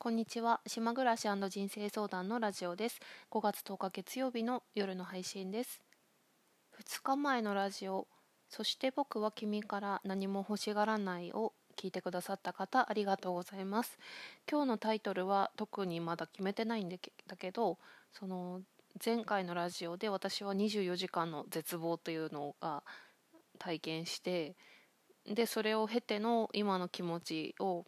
こんにちは。島暮らし人生相談のラジオです。5月10日月曜日の夜の配信です。2日前のラジオそして僕は君から何も欲しがらないを聞いてくださった方ありがとうございます。今日のタイトルは特にまだ決めてないんだけどその前回のラジオで私は24時間の絶望というのが体験してでそれを経ての今の気持ちを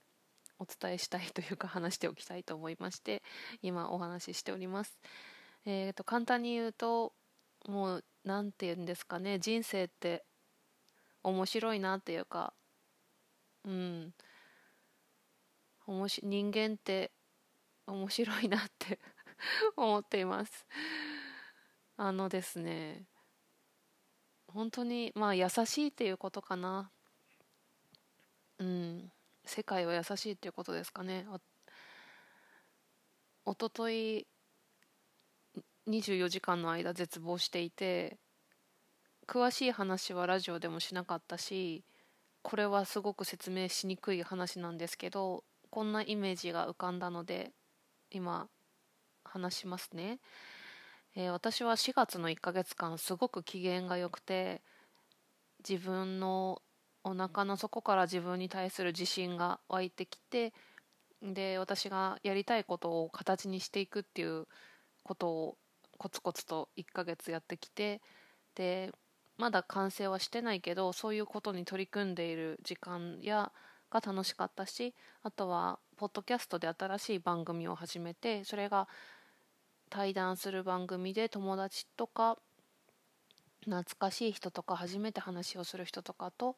お伝えしたいというか話しておきたいと思いまして今お話ししております。えーと、簡単に言うともう何て言うんですかね人生って面白いなっていうかうん。おもし人間って面白いなって 思っています。あのですね本当にまあ優しいっていうことかな。うん。世界は優しいっていうことですかね。おととい24時間の間絶望していて詳しい話はラジオでもしなかったしこれはすごく説明しにくい話なんですけどこんなイメージが浮かんだので今話しますね、えー、私は4月の1ヶ月間すごく機嫌が良くて自分のお腹の底から自分に対する自信が湧いてきてで私がやりたいことを形にしていくっていうことをコツコツと1ヶ月やってきてでまだ完成はしてないけどそういうことに取り組んでいる時間やが楽しかったしあとはポッドキャストで新しい番組を始めてそれが対談する番組で友達とか懐かしい人とか初めて話をする人とかと、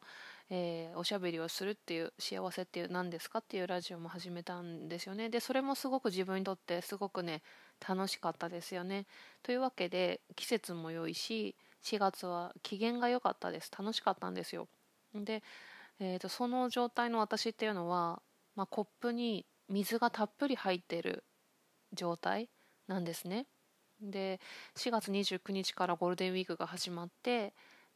えー、おしゃべりをするっていう幸せっていう何ですかっていうラジオも始めたんですよね。でそれもすごく自分にとってすごくね楽しかったですよね。というわけで季節も良いし4月は機嫌が良かったです。楽しかったんですよ。で、えーと、その状態の私っていうのは、まあ、コップに水がたっぷり入ってる状態なんですね。で4月29日からゴールデンウィークが始まって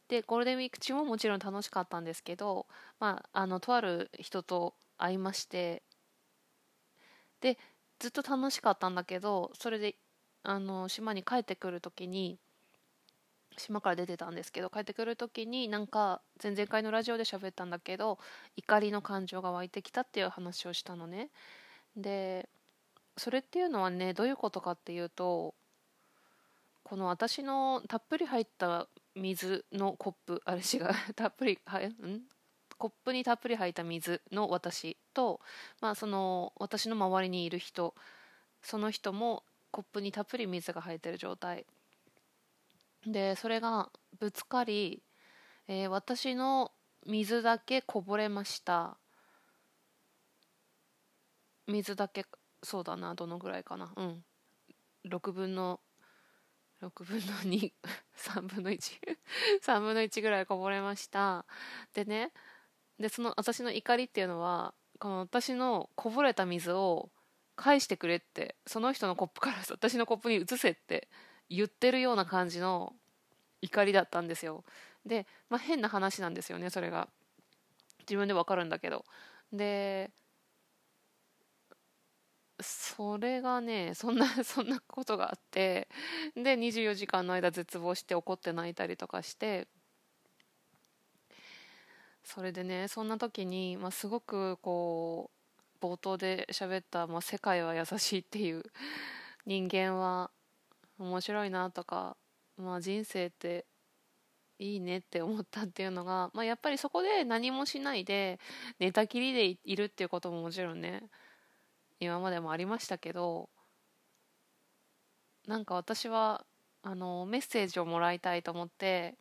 でゴールデンウィーク中ももちろん楽しかったんですけど、まあ、あのとある人と会いましてでずっと楽しかったんだけどそれであの島に帰ってくる時に島から出てたんですけど帰ってくる時になんか前々回のラジオで喋ったんだけど怒りの感情が湧いてきたっていう話をしたのね。でそれっていうのはねどういうことかっていうとこの私のたっぷり入った水のコップあれ違う たっぷりはいん？コップにたっぷり入った水の私と、まあ、その私の周りにいる人その人もコップにたっぷり水が入ってる状態。でそれがぶつかり、えー、私の水だけこぼれました。水だけそうだなどのぐらいかな。うん。6分の6分の23 分の13 分の1ぐらいこぼれました。でねでその私の怒りっていうのはこの私のこぼれた水を返してくれってその人のコップから 私のコップに移せって言ってるような感じの怒りだったんですよ。で、まあ、変な話なんですよねそれが。自分でわかるんだけど。でそれがねそんな そんなことがあってで24時間の間絶望して怒って泣いたりとかしてそれでねそんな時に、まあ、すごくこう冒頭で喋った、まあ、世界は優しいっていう人間は面白いなとか、まあ、人生っていいねって思ったっていうのが、まあ、やっぱりそこで何もしないで寝たきりでいるっていうことももちろんね今までもありましたけどなんか私はあのメッセージをもらいたいと思って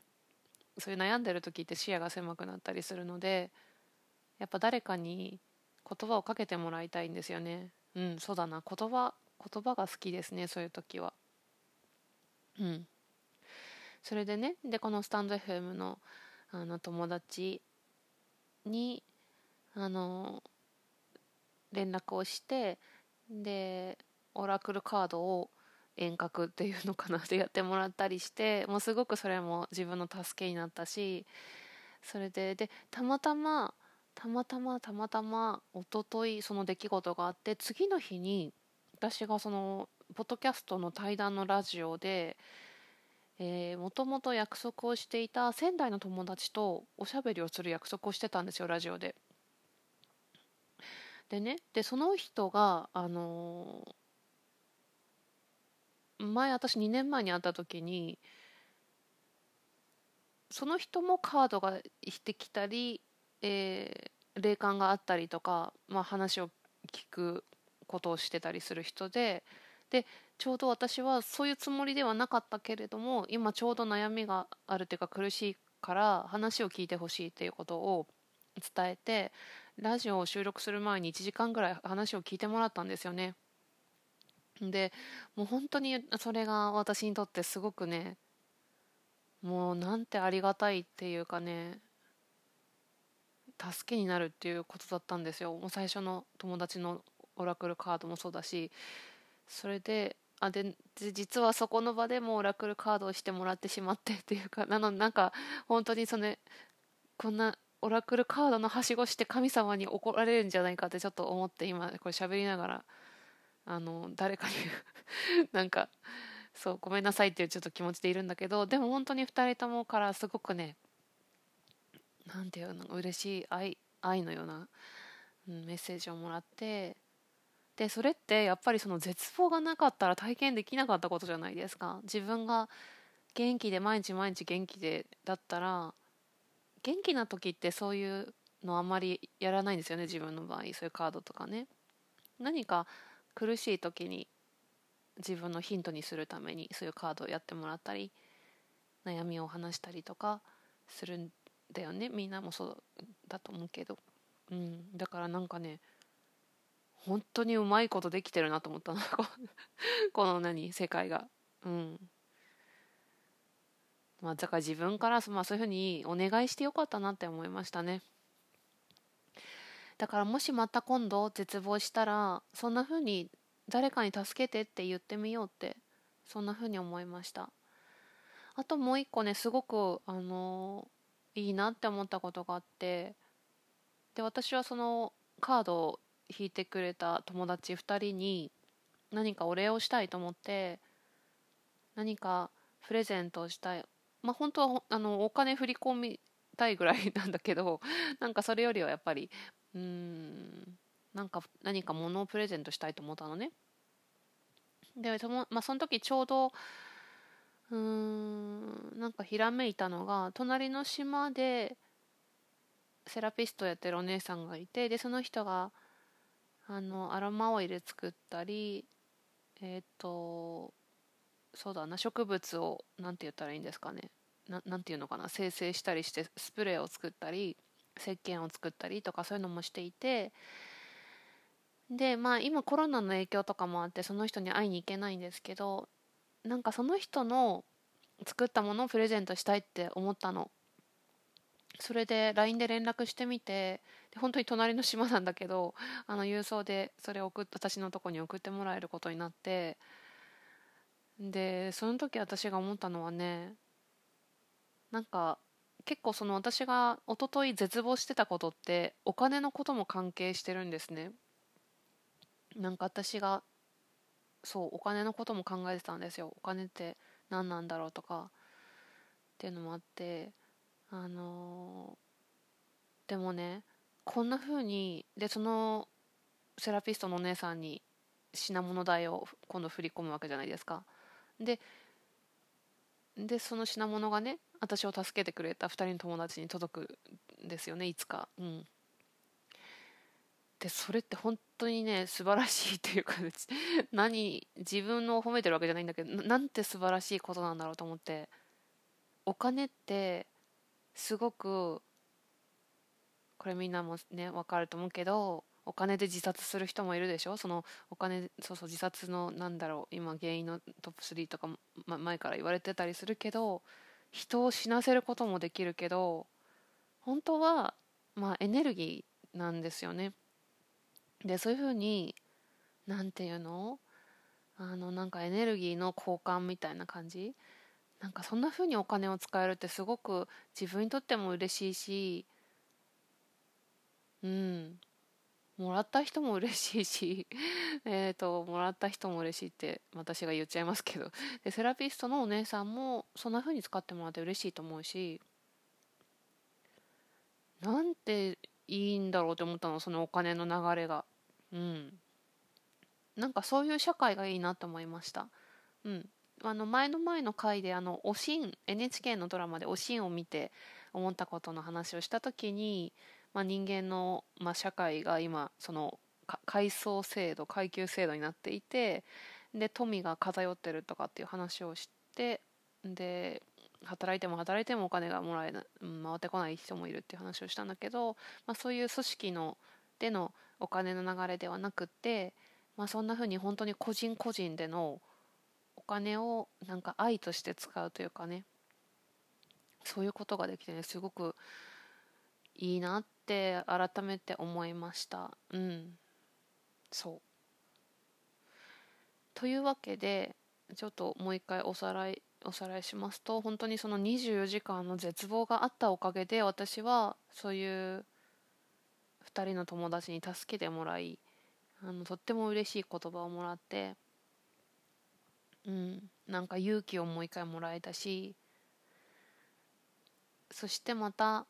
そういう悩んでる時って視野が狭くなったりするのでやっぱ誰かに言葉をかけてもらいたいんですよね。うんそうだな。言葉言葉が好きですねそういう時は。うん。それでねでこのスタンド FM のあの友達にあの連絡をしてでオラクルカードを遠隔っていうのかなでやってもらったりしてもうすごくそれも自分の助けになったしそれででたまたまたまたまたまたま一昨日その出来事があって次の日に私がそのポッドキャストの対談のラジオでもともと約束をしていた仙台の友達とおしゃべりをする約束をしてたんですよラジオで。でねでその人があの、前私2年前に会った時にその人もカードがしてきたり、えー、霊感があったりとか、まあ、話を聞くことをしてたりする人ででちょうど私はそういうつもりではなかったけれども今ちょうど悩みがあるというか苦しいから話を聞いてほしいっていうことを伝えてラジオを収録する前に1時間ぐらい話を聞いてもらったんですよね。でもう本当にそれが私にとってすごくねもうなんてありがたいっていうかね助けになるっていうことだったんですよもう最初の友達のオラクルカードもそうだしそれであで実はそこの場でもオラクルカードをしてもらってしまってっていうかなのなんか本当にそのこんなオラクルカードのはしごして神様に怒られるんじゃないかってちょっと思って今これ喋りながらあの誰かに なんかそうごめんなさいっていうちょっと気持ちでいるんだけどでも本当に2人ともからすごくね何て言うの嬉しい愛愛のような、うん、メッセージをもらってでそれってやっぱりその絶望がなかったら体験できなかったことじゃないですか。自分が元気で毎日毎日元気でだったら元気な時ってそういうのあんまりやらないんですよね自分の場合そういうカードとかね。何か苦しい時に自分のヒントにするためにそういうカードをやってもらったり悩みを話したりとかするんだよね。みんなもそうだと思うけど、うん、だからなんかね本当にうまいことできてるなと思ったの。この何世界が。うん。まあだから自分から、まあ、そういうふうにお願いしてよかったなって思いましたね。だからもしまた今度絶望したらそんなふうに誰かに助けてって言ってみようってそんなふうに思いました。あともう一個ねすごくあのいいなって思ったことがあってで私はそのカードを引いてくれた友達2人に何かお礼をしたいと思って何かプレゼントをしたいまあ本当はあのお金振り込みたいぐらいなんだけど なんかそれよりはやっぱりうんなんか何か物をプレゼントしたいと思ったのね。でその,、まあ、その時ちょうどうーんなんかひらめいたのが隣の島でセラピストやってるお姉さんがいてでその人があのアロマオイル作ったりえっ、ー、とそうだな植物を何て言ったらいいんですかね。ななんていうのかな。生成したりしてスプレーを作ったり石鹸を作ったりとかそういうのもしていて。でまあ今コロナの影響とかもあってその人に会いに行けないんですけどなんかその人の作ったものをプレゼントしたいって思ったの。それで LINE で連絡してみてで本当に隣の島なんだけどあの郵送でそれを送っ私のとこに送ってもらえることになってでその時私が思ったのはねなんか結構その私が一昨日絶望してたことってお金のことも関係してるんですね。なんか私がそうお金のことも考えてたんですよ。お金って何なんだろうとかっていうのもあってあのー、でもねこんな風にでそのセラピストのお姉さんに品物代を今度振り込むわけじゃないですか。ででその品物がね私を助けてくれた2人の友達に届くんですよねいつか。うん。でそれって本当にね素晴らしいっていうか 何自分を褒めてるわけじゃないんだけどなんて素晴らしいことなんだろうと思って。お金ってすごくこれみんなもね分かると思うけどお金で自殺する人もいるでしょ？そのお金そうそう自殺のなんだろう今原因のトップ3とか、ま、前から言われてたりするけど人を死なせることもできるけど本当はまあエネルギーなんですよね。でそういうふうに何て言うの？あのなんかエネルギーの交換みたいな感じ？なんかそんなふうにお金を使えるってすごく自分にとっても嬉しいしうん。もらった人も嬉しいし えともらった人も嬉しいって私が言っちゃいますけど でセラピストのお姉さんもそんな風に使ってもらって嬉しいと思うしなんていいんだろうって思ったのそのお金の流れが。うん。なんかそういう社会がいいなと思いました。うん。あの前の前の回であのおしん NHK のドラマでおしんを見て思ったことの話をした時にまあ、人間の、まあ、社会が今その階層制度階級制度になっていてで富が偏ってるとかっていう話をしてで働いても働いてもお金がもらえな回ってこない人もいるっていう話をしたんだけど、まあ、そういう組織のでのお金の流れではなくって、まあ、そんな風に本当に個人個人でのお金をなんか愛として使うというかねそういうことができてねすごくいいなって改めて思いました。うん。そう。というわけでちょっともう一回おさらいおさらいしますと本当にその24時間の絶望があったおかげで私はそういう2人の友達に助けてもらいあのとっても嬉しい言葉をもらってうん。なんか勇気をもう一回もらえたしそしてまた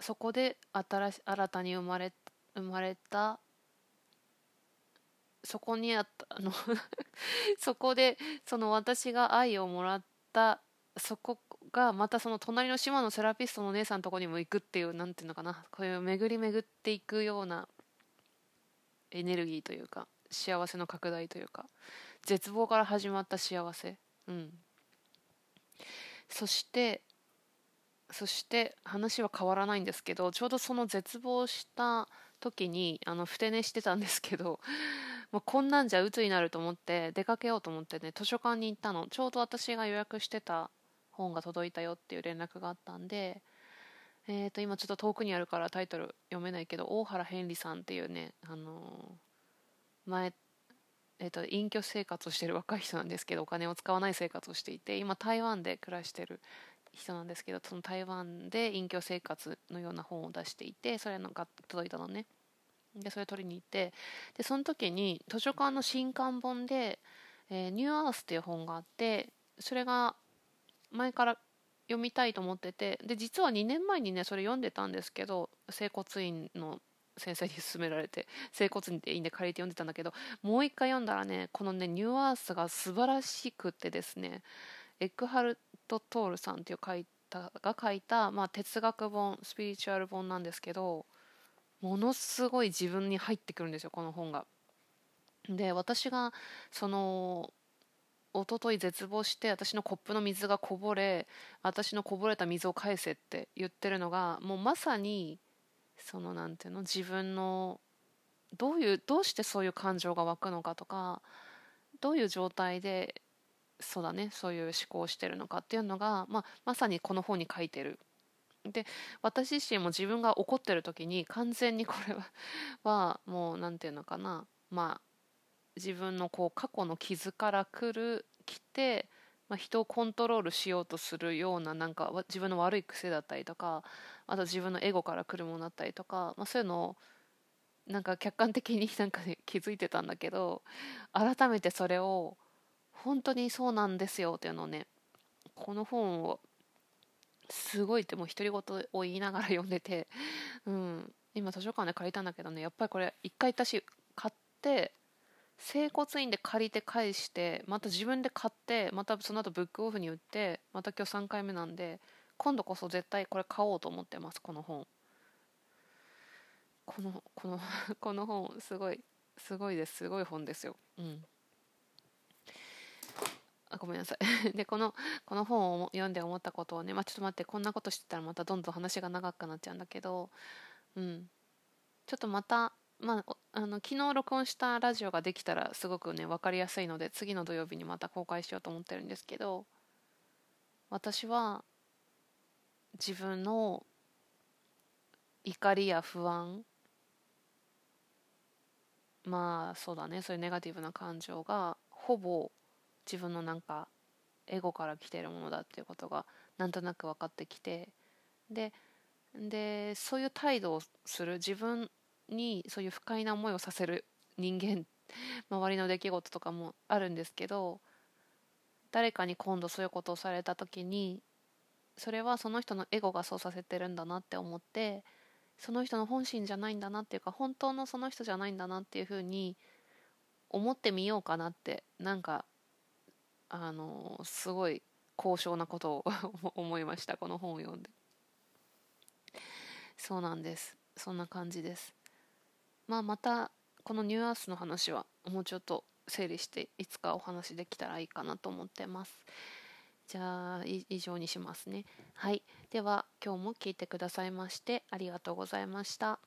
そこで新し新たに生まれ生まれたそこにあったあの そこでその私が愛をもらったそこがまたその隣の島のセラピストのお姉さんのとこにも行くっていうなんていうのかなこういう巡り巡っていくようなエネルギーというか幸せの拡大というか絶望から始まった幸せ。うん。そしてそして話は変わらないんですけどちょうどその絶望した時にあのふて寝してたんですけど もうこんなんじゃ鬱になると思って出かけようと思ってね図書館に行ったの。ちょうど私が予約してた本が届いたよっていう連絡があったんでえー、と今ちょっと遠くにあるからタイトル読めないけど大原変利さんっていうね、あのー、前、えー、と隠居生活をしてる若い人なんですけどお金を使わない生活をしていて今台湾で暮らしてる人なんですけどその台湾で隠居生活のような本を出していてそれが届いたのね。でそれ取りに行ってでその時に図書館の新刊本で「えー、ニューアース」っていう本があってそれが前から読みたいと思っててで実は2年前にねそれ読んでたんですけど整骨院の先生に勧められて 整骨院でいいんで借りて読んでたんだけどもう一回読んだらねこのねニューアースが素晴らしくてですねエッグハルト・トールさんっていう書いたが書いた、まあ、哲学本スピリチュアル本なんですけどものすごい自分に入ってくるんですよこの本が。で私がその一昨日絶望して私のコップの水がこぼれ私のこぼれた水を返せって言ってるのがもうまさにそのなんていうの自分のどういうどうしてそういう感情が湧くのかとかどういう状態でそうだねそういう思考をしてるのかっていうのが、まあ、まさにこの本に書いてる。で私自身も自分が怒ってる時に完全にこれははもう何て言うのかなまあ自分のこう過去の傷から来る来て、まあ、人をコントロールしようとするようななんか自分の悪い癖だったりとかあと自分のエゴから来るものだったりとか、まあ、そういうのをなんか客観的になんか、ね、気づいてたんだけど改めてそれを本当にそうなんですよっていうのをねこの本をすごいってもう独り言を言いながら読んでて、うん、今図書館で借りたんだけどねやっぱりこれ一回私買って整骨院で借りて返してまた自分で買ってまたその後ブックオフに売ってまた今日3回目なんで今度こそ絶対これ買おうと思ってますこの本。このこの この本すごいすごいですすごい本ですよ。うん。あごめんなさい。でこのこの本を読んで思ったことをね、まあ、ちょっと待ってこんなことしてたらまたどんどん話が長くなっちゃうんだけどうん。ちょっとまたまあ、あの昨日録音したラジオができたらすごくね分かりやすいので次の土曜日にまた公開しようと思ってるんですけど私は自分の怒りや不安まあそうだねそういうネガティブな感情がほぼ自分のなんかエゴから来てるものだっていうことがなんとなく分かってきてででそういう態度をする自分にそういう不快な思いをさせる人間 周りの出来事とかもあるんですけど誰かに今度そういうことをされた時にそれはその人のエゴがそうさせてるんだなって思ってその人の本心じゃないんだなっていうか本当のその人じゃないんだなっていうふうに思ってみようかなってなんかあのすごい高尚なことを 思いましたこの本を読んで。そうなんです。そんな感じです。まあまたこのニューアースの話はもうちょっと整理していつかお話できたらいいかなと思ってます。じゃあ以上にしますね。はい。では今日も聞いてくださいましてありがとうございました。